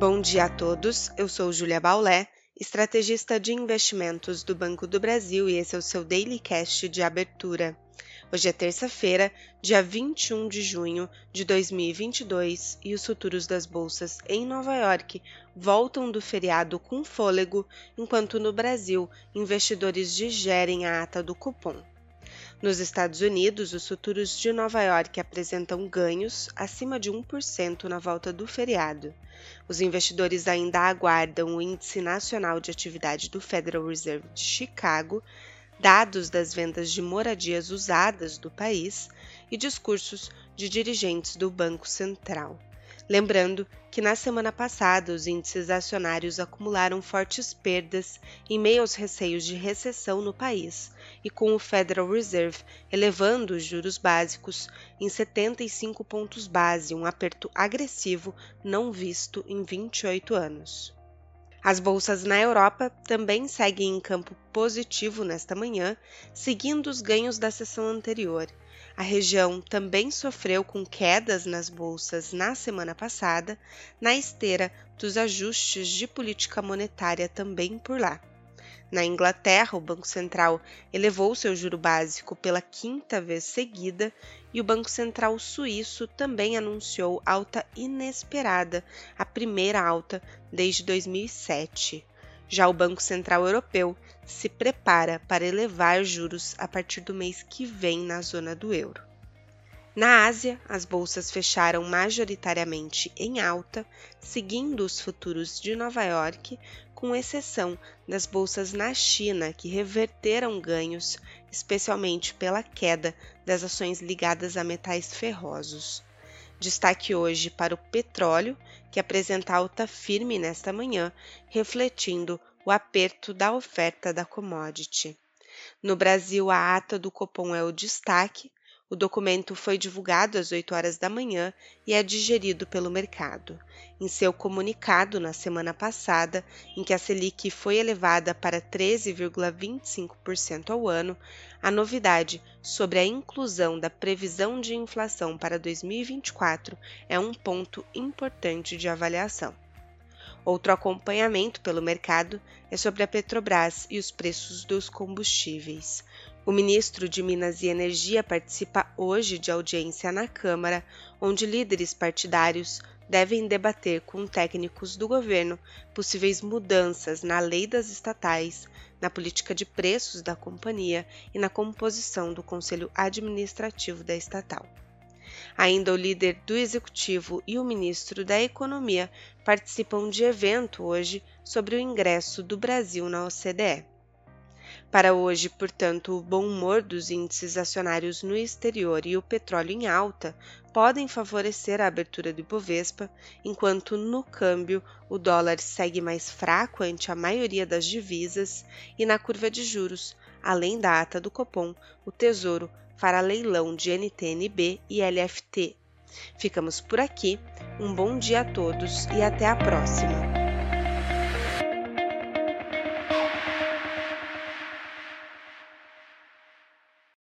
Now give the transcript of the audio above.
Bom dia a todos, eu sou Julia Baulé, estrategista de investimentos do Banco do Brasil e esse é o seu Daily Cast de abertura. Hoje é terça-feira, dia 21 de junho de 2022 e os futuros das bolsas em Nova York voltam do feriado com fôlego, enquanto no Brasil investidores digerem a ata do cupom. Nos Estados Unidos, os futuros de Nova York apresentam ganhos acima de 1% na volta do feriado. Os investidores ainda aguardam o Índice Nacional de Atividade do Federal Reserve de Chicago, dados das vendas de moradias usadas do país e discursos de dirigentes do Banco Central. Lembrando que na semana passada os índices acionários acumularam fortes perdas em meio aos receios de recessão no país e com o Federal Reserve elevando os juros básicos em 75 pontos base, um aperto agressivo não visto em 28 anos. As bolsas na Europa também seguem em campo positivo nesta manhã, seguindo os ganhos da sessão anterior a região também sofreu com quedas nas bolsas na semana passada, na esteira dos ajustes de política monetária também por lá. Na Inglaterra, o Banco Central elevou seu juro básico pela quinta vez seguida e o Banco Central suíço também anunciou alta inesperada, a primeira alta desde 2007. Já o Banco Central Europeu se prepara para elevar juros a partir do mês que vem na zona do euro. Na Ásia, as bolsas fecharam majoritariamente em alta, seguindo os futuros de Nova York, com exceção das bolsas na China, que reverteram ganhos, especialmente pela queda das ações ligadas a metais ferrosos. Destaque hoje para o petróleo, que apresenta alta firme nesta manhã, refletindo o aperto da oferta da commodity. No Brasil, a ata do Copom é o destaque. O documento foi divulgado às 8 horas da manhã e é digerido pelo mercado. Em seu comunicado na semana passada, em que a Selic foi elevada para 13,25% ao ano, a novidade sobre a inclusão da previsão de inflação para 2024 é um ponto importante de avaliação. Outro acompanhamento pelo mercado é sobre a Petrobras e os preços dos combustíveis. O ministro de Minas e Energia participa hoje de audiência na Câmara, onde líderes partidários devem debater com técnicos do governo possíveis mudanças na lei das estatais, na política de preços da companhia e na composição do conselho administrativo da estatal. Ainda o líder do executivo e o ministro da Economia participam de evento hoje sobre o ingresso do Brasil na OCDE. Para hoje, portanto, o bom humor dos índices acionários no exterior e o petróleo em alta podem favorecer a abertura do Ibovespa, enquanto no câmbio o dólar segue mais fraco ante a maioria das divisas e na curva de juros, além da ata do Copom, o Tesouro fará leilão de NTNB e LFT. Ficamos por aqui, um bom dia a todos e até a próxima!